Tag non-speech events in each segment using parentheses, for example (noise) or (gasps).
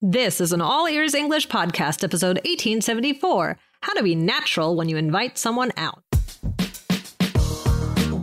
This is an All Ears English podcast, episode 1874 How to Be Natural When You Invite Someone Out.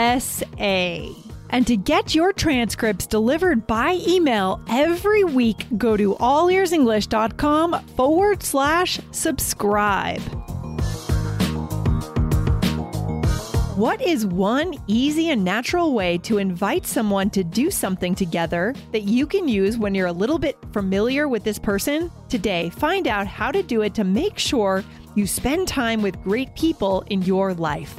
USA. And to get your transcripts delivered by email every week, go to allearsenglish.com forward slash subscribe. What is one easy and natural way to invite someone to do something together that you can use when you're a little bit familiar with this person? Today, find out how to do it to make sure you spend time with great people in your life.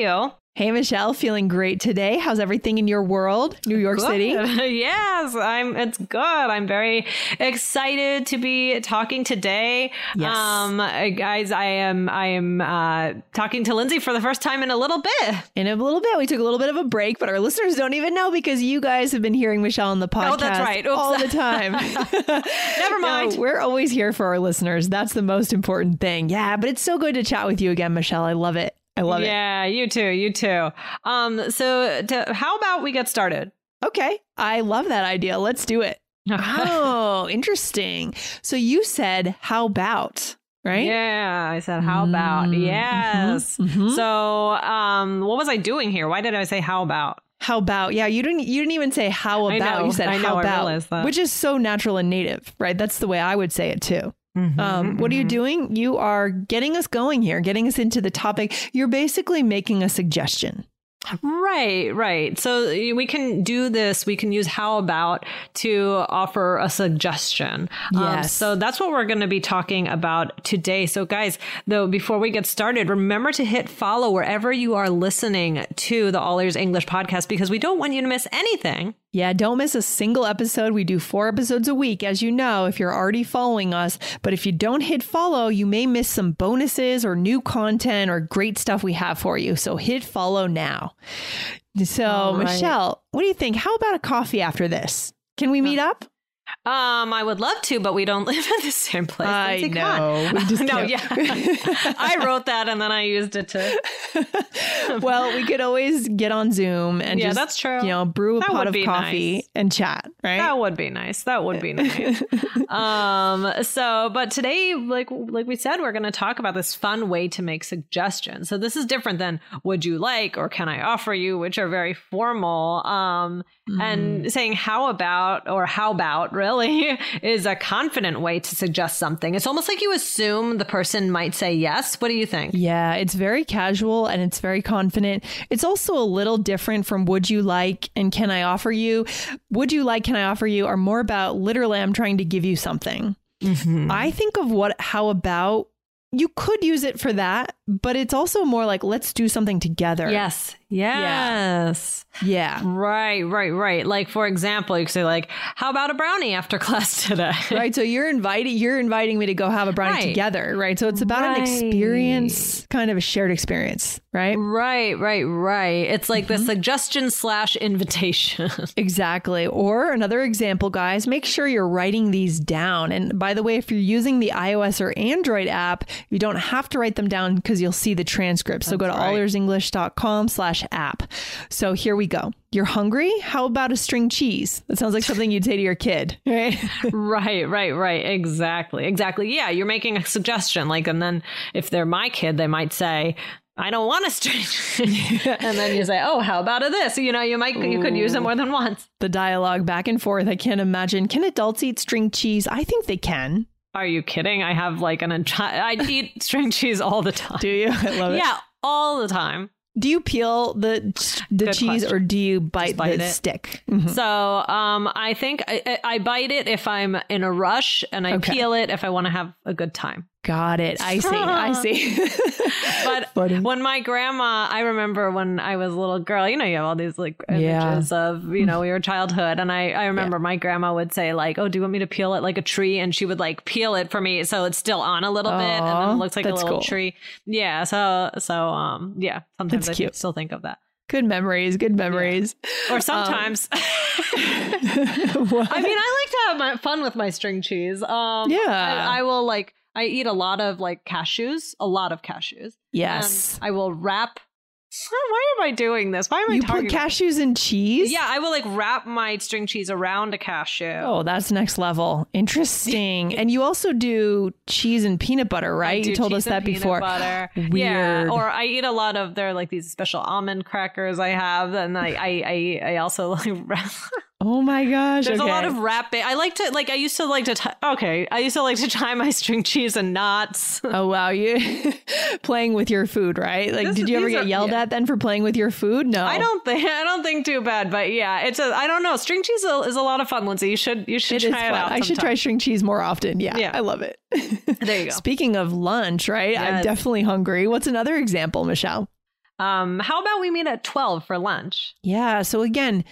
You? Hey, Michelle, feeling great today. How's everything in your world, New York Good. City? (laughs) yes, I'm. It's good. I'm very excited to be talking today. Yes. um, guys, I am. I am uh, talking to Lindsay for the first time in a little bit. In a little bit, we took a little bit of a break, but our listeners don't even know because you guys have been hearing Michelle on the podcast Oh, that's right. Oops. all the time. (laughs) (laughs) Never No, mind. we're always here for our listeners. That's the most important thing. Yeah, but it's so good to chat with you again, Michelle. I love it. I love yeah, you too. You too. Um, so to, how about we get started? Okay. I love that idea. Let's do it. (laughs) Oh, interesting. So you said, how about, right? Yeah, I said, how about? Mm, Yes. mhm, mhm. So, um, what was I doing here? Why did I say how about? How about? Yeah, you didn't you didn't even say how about. know, you said know, how about, which is so natural and native, right? That's the way I would say it too. Mm-hmm, Um, what are you doing? You are getting us going here, getting us into the topic. You're basically making a suggestion. Right, right. So we can do this. We can use how about to offer a suggestion. Um, Yes. so that's what we're going to be talking about today. So, guys, though, before we get started, remember to hit follow wherever you are listening to the All Ears English podcast because we don't want you to miss anything. Yeah, don't miss a single episode. We do four episodes a week, as you know, if you're already following us. But if you don't hit follow, you may miss some bonuses or new content or great stuff we have for you. So hit follow now. So, right. Michelle, what do you think? How about a coffee after this? Can we meet up? Um, I would love to, but we don't (laughs) live in the same place. I know. We just (laughs) no, yeah. (laughs) I wrote that and then I used it to. well, we could always get on Zoom and Yeah, just, that's true. you know, brew a That pot of coffee nice. and chat, right? That would be nice. That would be nice. um, so, but today, like like we said, we're going to talk about this fun way to make suggestions. So this is different than "Would you like?" or "Can I offer you?" which are very formal. Um, Mm-hmm. and saying "How about?" or "How about?" Really (laughs) is a confident way to suggest something. It's almost like you assume the person might say yes. What do you think? Yeah, it's very casual and it's very confident. It's also a little different from would you like and can I offer you? Would you like, can I offer you are more about literally, I'm trying to give you something. Mm-hmm. I think of what, how about you could use it for that, but it's also more like, let's do something together. Yes. Yes. Yeah. Right, right, right. Like for example, you could say like, "How about a brownie after (laughs) class today?" right so you're inviting you're inviting me to go have a brownie Right. together right so it's about an experience kind of a shared experience right Right, right, right. It's like the mm-hmm. suggestion slash invitation. (laughs) exactly or another example guys make sure you're writing these down and by the way if you're using the ios or android app you don't have to write them down because you'll see the transcript so go to That's right. allearsenglish.com slash app so here we go you're hungry how about a string cheese that sounds like something you'd say to your kid (laughs) right right, right, right. Exactly, exactly. Yeah, you're making a suggestion. Like, and then if they're my kid, they might say, I don't want a string cheese. (laughs) and then you say, oh, how about a this? You know, you might, you could use it more than once. The dialogue back and forth. I can't imagine. Can adults eat string cheese? I think they can. Are you kidding? I have like an entire, I eat (laughs) string cheese all the time. Do you? I love it. Yeah, all the time. Do you peel the the Good cheese question. or do you bite, bite the it. stick? Mhm. So um, I think I, I bite it if I'm in a rush, and I Okay. peel it if I want to have a good time. Got it. I see. I (laughs) see. (laughs) But Funny. when my grandma, I remember when I was a little girl, you know, you have all these like Yeah. images of, you know, (laughs) your childhood. And I, I remember my grandma would say, like, oh, do you want me to peel it like a tree? And she would like peel it for me. So it's still on a little bit and then it looks like a little cool. tree. Yeah. So, so, um, yeah, sometimes That's I cute. still think of that. good memories. Good memories. Or sometimes, What? I mean, I like to have my fun with my string cheese. Um, Yeah. I, I will like, I eat a lot of like cashews, a lot of cashews. yes. And I will wrap. (laughs) Why am I doing this? Why am I You talking put cashews in cheese? Yeah, I will like wrap my string cheese around a cashew. Oh, that's next level. Interesting. (laughs) and you also do cheese and peanut butter, I right? do You told us that peanut before. Butter. (gasps) Weird. Yeah, or I eat a lot of they're like these special almond crackers I have, and I I I, I also like (laughs) wrap. Oh my gosh. There's a lot okay. of wrapping. I like to like. I used to like to. T- okay, I used to like to tie my string cheese in knots. (laughs) Oh wow, you (laughs) playing with your food, right? Like, This- did you ever get are- yelled yeah. at then for playing with your food? No, I don't think I don't think too bad, but yeah, it's a. I don't know. String cheese is a, is a lot of fun, Lindsay. You should you should It try it out. I should try string cheese more often. Yeah, Yeah. I love it. (laughs) There you go. Speaking of lunch, right? I'm definitely hungry. What's another example, Michelle? Um, how about we meet at twelve for lunch? Yeah. So again,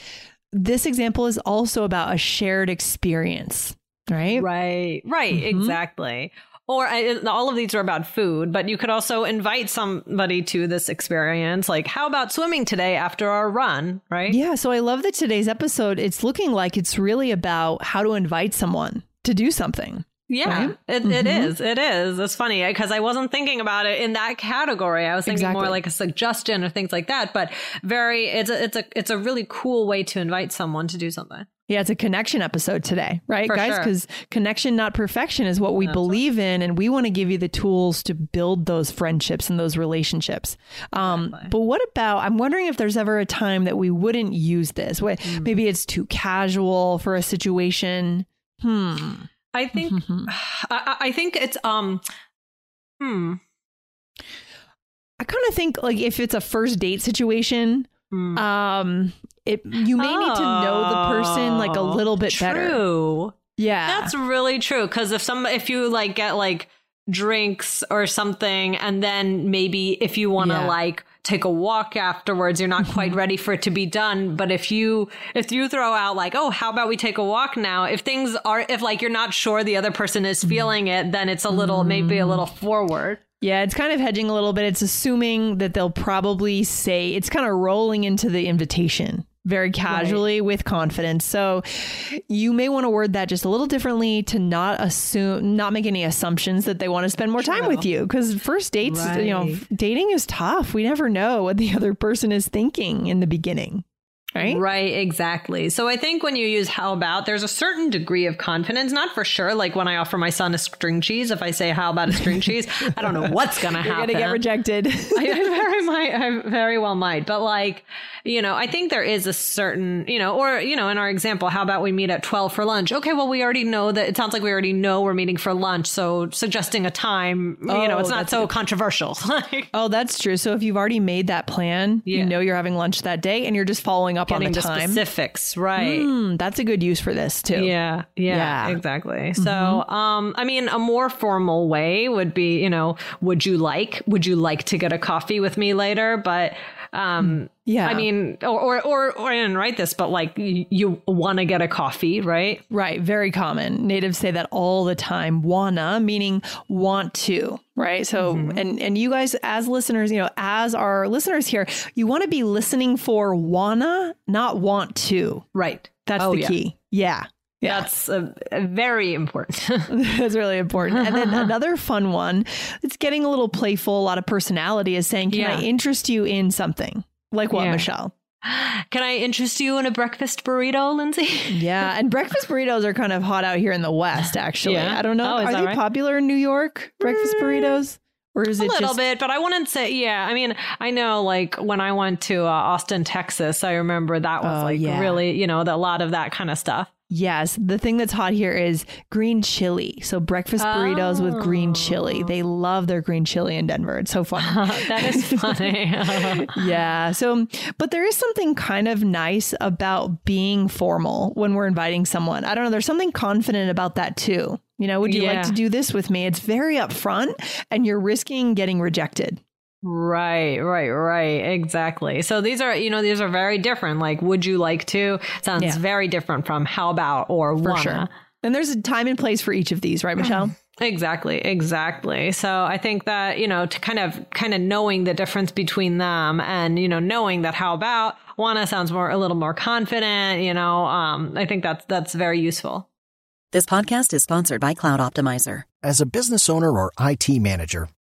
this example is also about a shared experience, right? Right, right, Mhm. exactly. Or I, all of these are about food, but you could also invite somebody to this experience. Like, how about swimming today after our run? Right? Yeah. So I love that today's episode. It's looking like it's really about how to invite someone to do something. Yeah, Right? it, it Mhm. is. It is. It's funny because I wasn't thinking about it in that category. I was thinking Exactly. more like a suggestion or things like that. But very, it's a, it's a, it's a really cool way to invite someone to do something. Yeah, it's a connection episode today, right, For guys? sure. Because connection, not perfection, is what we That's believe in, and we want to give you the tools to build those friendships and those relationships. Um, Exactly. but what about? I'm wondering if there's ever a time that we wouldn't use this. What, Hmm. Maybe it's too casual for a situation. Hmm. I think, (sighs) I, I- I think it's um, hmm. I kind of think like if it's a first date situation, hmm. um, it you may need to know the person like a Oh, little bit better. True. Yeah, That's really true. Because if some, if you like get like drinks or something, and then maybe if you want to Yeah. like take a walk afterwards, you're not mm-hmm. quite ready for it to be done. But if you if you throw out like, oh, how about we take a walk now? If things are if like you're not sure the other person is mm-hmm. feeling it, then it's a little maybe a little mm-hmm. forward. Yeah, it's kind of hedging a little bit. It's assuming that they'll probably say it's kind of rolling into the invitation very casually with confidence. So you may want to word that just a little differently to not assume, not make any assumptions that they want to spend more time True. with you. Because first dates, you know, dating is tough. We never know what the (laughs) other person is thinking in the beginning. Right? Right, exactly. So I think when you use how about, there's a certain degree of confidence, not for sure. Like when I offer my son a string cheese, if I say how about a string cheese, (laughs) I don't know what's going to You're happen. going to get rejected. (laughs) I, very (laughs) might, I very well might, but like, you know, I think there is a certain, you know, or you know, in our example, how about we meet at twelve for lunch? Okay, well, we already know that. It sounds like we already know we're meeting for lunch, so suggesting a time, you know, Oh, it's not that's so controversial. Oh, that's true. So if you've already made that plan, Yeah. you know you're having lunch that day and you're just following up on getting the to time. specifics, right? Hmm, that's a good use for this too. Yeah, yeah, Yeah. Mm-hmm. exactly. So, um, I mean, a more formal way would be, you know, would you like, would you like to get a coffee with me later? But, um, Yeah. I mean, or, or, or, or I didn't write this, but like you, you want to get a coffee, right? Right. Very common. Natives say that all the time. Wanna, meaning want to, right? So, Mm-hmm. and, and you guys as listeners, you know, as our listeners here, you want to be listening for wanna, not want to. Right. That's Oh, the yeah. key. Yeah. Yeah. That's uh, very important. (laughs) That's really important. And then (laughs) another fun one, it's getting a little playful, a lot of personality is saying, Can I interest you in something? Like what, Yeah. Michelle? (gasps) Can I interest you in a breakfast burrito, Lindsay? (laughs) Yeah, and breakfast burritos are kind of hot out here in the West. Actually, Yeah? I don't know. Oh, are they right? popular in New York? Breakfast burritos, Or is a it little just, bit, but I wouldn't say. Yeah, I mean, I know like when I went to uh, Austin, Texas, I remember that was Oh, like yeah. really, you know, the, a lot of that kind of stuff. Yes, the thing that's hot here is green chili. So breakfast burritos with green chili. Oh. They love their green chili in Denver. It's so fun. (laughs) that is funny. (laughs) yeah. So, but there is something kind of nice about being formal when we're inviting someone. I don't know. There's something confident about that too. You know, would you Yeah. like to do this with me? It's very upfront and you're risking getting rejected. Right, right, right. Exactly. So these are, you know, these are very different. Like, would you like to? Sounds Yeah. very different from how about or For wanna. sure. And there's a time and place for each of these, right, Michelle? (laughs) Exactly, exactly. So I think that, you know, to kind of kind of knowing the difference between them and, you know, knowing that how about wanna sounds more a little more confident, you know, um, I think that's that's very useful. This podcast is sponsored by Cloud Optimizer. As a business owner or IT manager,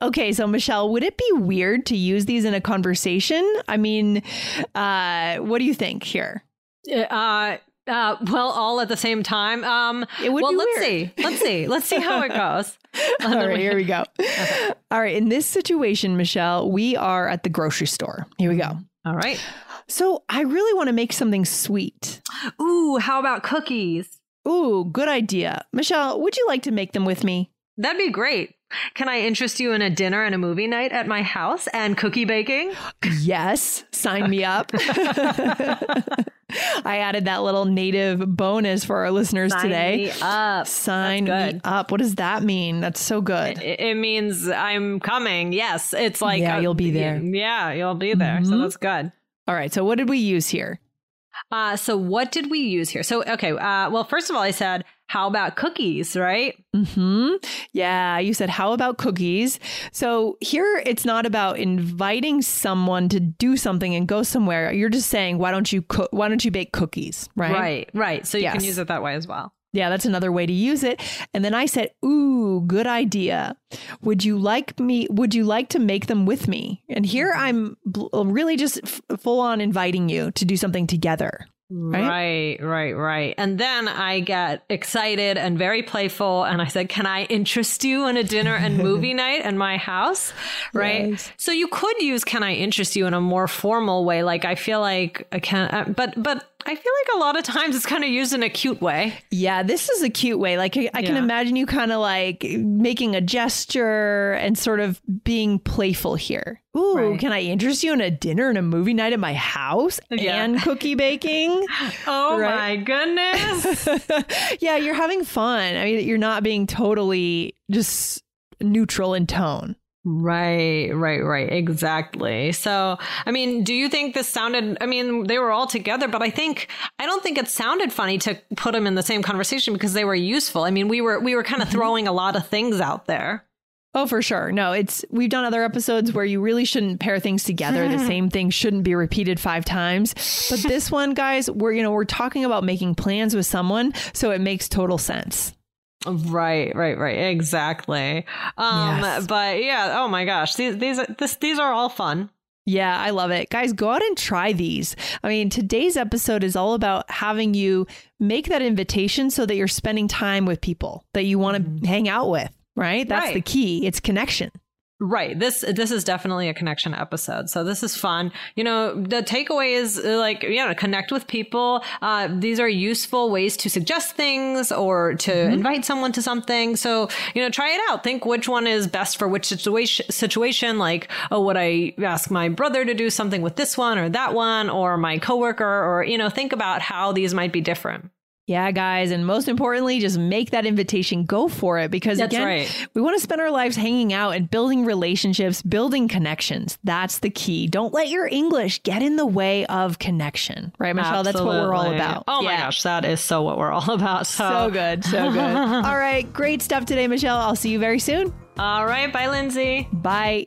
Okay, so Michelle, would it be weird to use these in a conversation? I mean, uh, what do you think here? Uh uh, well, all at the same time. Um, It would well, be let's weird. see. Let's see. Let's see how it goes. (laughs) All right, here we go. All right, in this situation, Michelle, we are at the grocery store. Here we go. All right. So I really want to make something sweet. Ooh, how about cookies? Ooh, good idea. Michelle, would you like to make them with me? That'd be great. Can I interest you in a dinner and a movie night at my house and cookie baking? Yes, sign me up. (laughs) I added that little native bonus for our listeners today. Sign today. me up. Sign me up. What does that mean? That's so good. It, it means I'm coming. Yes, it's like Yeah, uh, you'll be there. Yeah, you'll be there. So Mhm. that's good. All right, so what did we use here? Uh, so what did we use here? So okay. Uh, well, first of all, I said, how about cookies? Right? Hmm. Yeah, you said how about cookies? So here it's not about inviting someone to do something and go somewhere. You're just saying, why don't you cook? Why don't you bake cookies? Right. Right. Right. So you can use it that way as well. Yeah, that's another way to use it. And then I said, "Ooh, good idea. Would you like me would you like to make them with me?" And here I'm bl- really just f- full on inviting you to do something together. Right? Right, right, right. And then I get excited and very playful. And I said, Can I interest you in a dinner and (laughs) movie night in my house? Right. Yes. So you could use Can I interest you in a more formal way. Like I feel like I can, uh, but, but I feel like a lot of times it's kind of used in a cute way. Yeah, this is a cute way. Like I, I can Yeah. imagine you kind of like making a gesture and sort of being playful here. Ooh, Right. can I interest you in a dinner and a movie night at my house Yeah. and cookie baking? (laughs) Oh my goodness. (laughs) yeah, you're having fun. I mean, you're not being totally just neutral in tone. Right, right, right. Exactly. So, I mean, do you think this sounded, I mean, they were all together, but I think, I don't think it sounded funny to put them in the same conversation because they were useful. I mean, we were, we were kind of mm-hmm. throwing a lot of things out there. Oh, for sure. No, it's we've done other episodes where you really shouldn't pair things together. the mm-hmm. same thing shouldn't be repeated five times. But this (laughs) one, guys, we're you know, we're talking about making plans with someone, so it makes total sense. Right, right, right. Exactly. Um, Yes. but yeah, oh my gosh, these, these, this, these are all fun. Yeah, I love it. Guys, go out and try these. I mean, today's episode is all about having you make that invitation so that you're spending time with people that you want to hang out with, right? That's Right. the key. It's connection. Right. This this is definitely a connection episode. So this is fun. You know, the takeaway is uh, like, you know, connect with people. Uh, these are useful ways to suggest things or to mm-hmm. invite someone to something. So, you know, try it out. Think which one is best for which situation situation. Like, oh, would I ask my brother to do something with this one or that one or my coworker or, you know, think about how these might be different. Yeah, guys. And most importantly, just make that invitation. Go for it because, That's again, right. we want to spend our lives hanging out and building relationships, building connections. That's the key. Don't let your English get in the way of connection. Right, Michelle? Absolutely. That's what we're all about. Oh my gosh, that is so what we're all (laughs) about. So, so good. So good. (laughs) all right. Great stuff today, Michelle. I'll see you very soon. All right. Bye, Lindsay. Bye.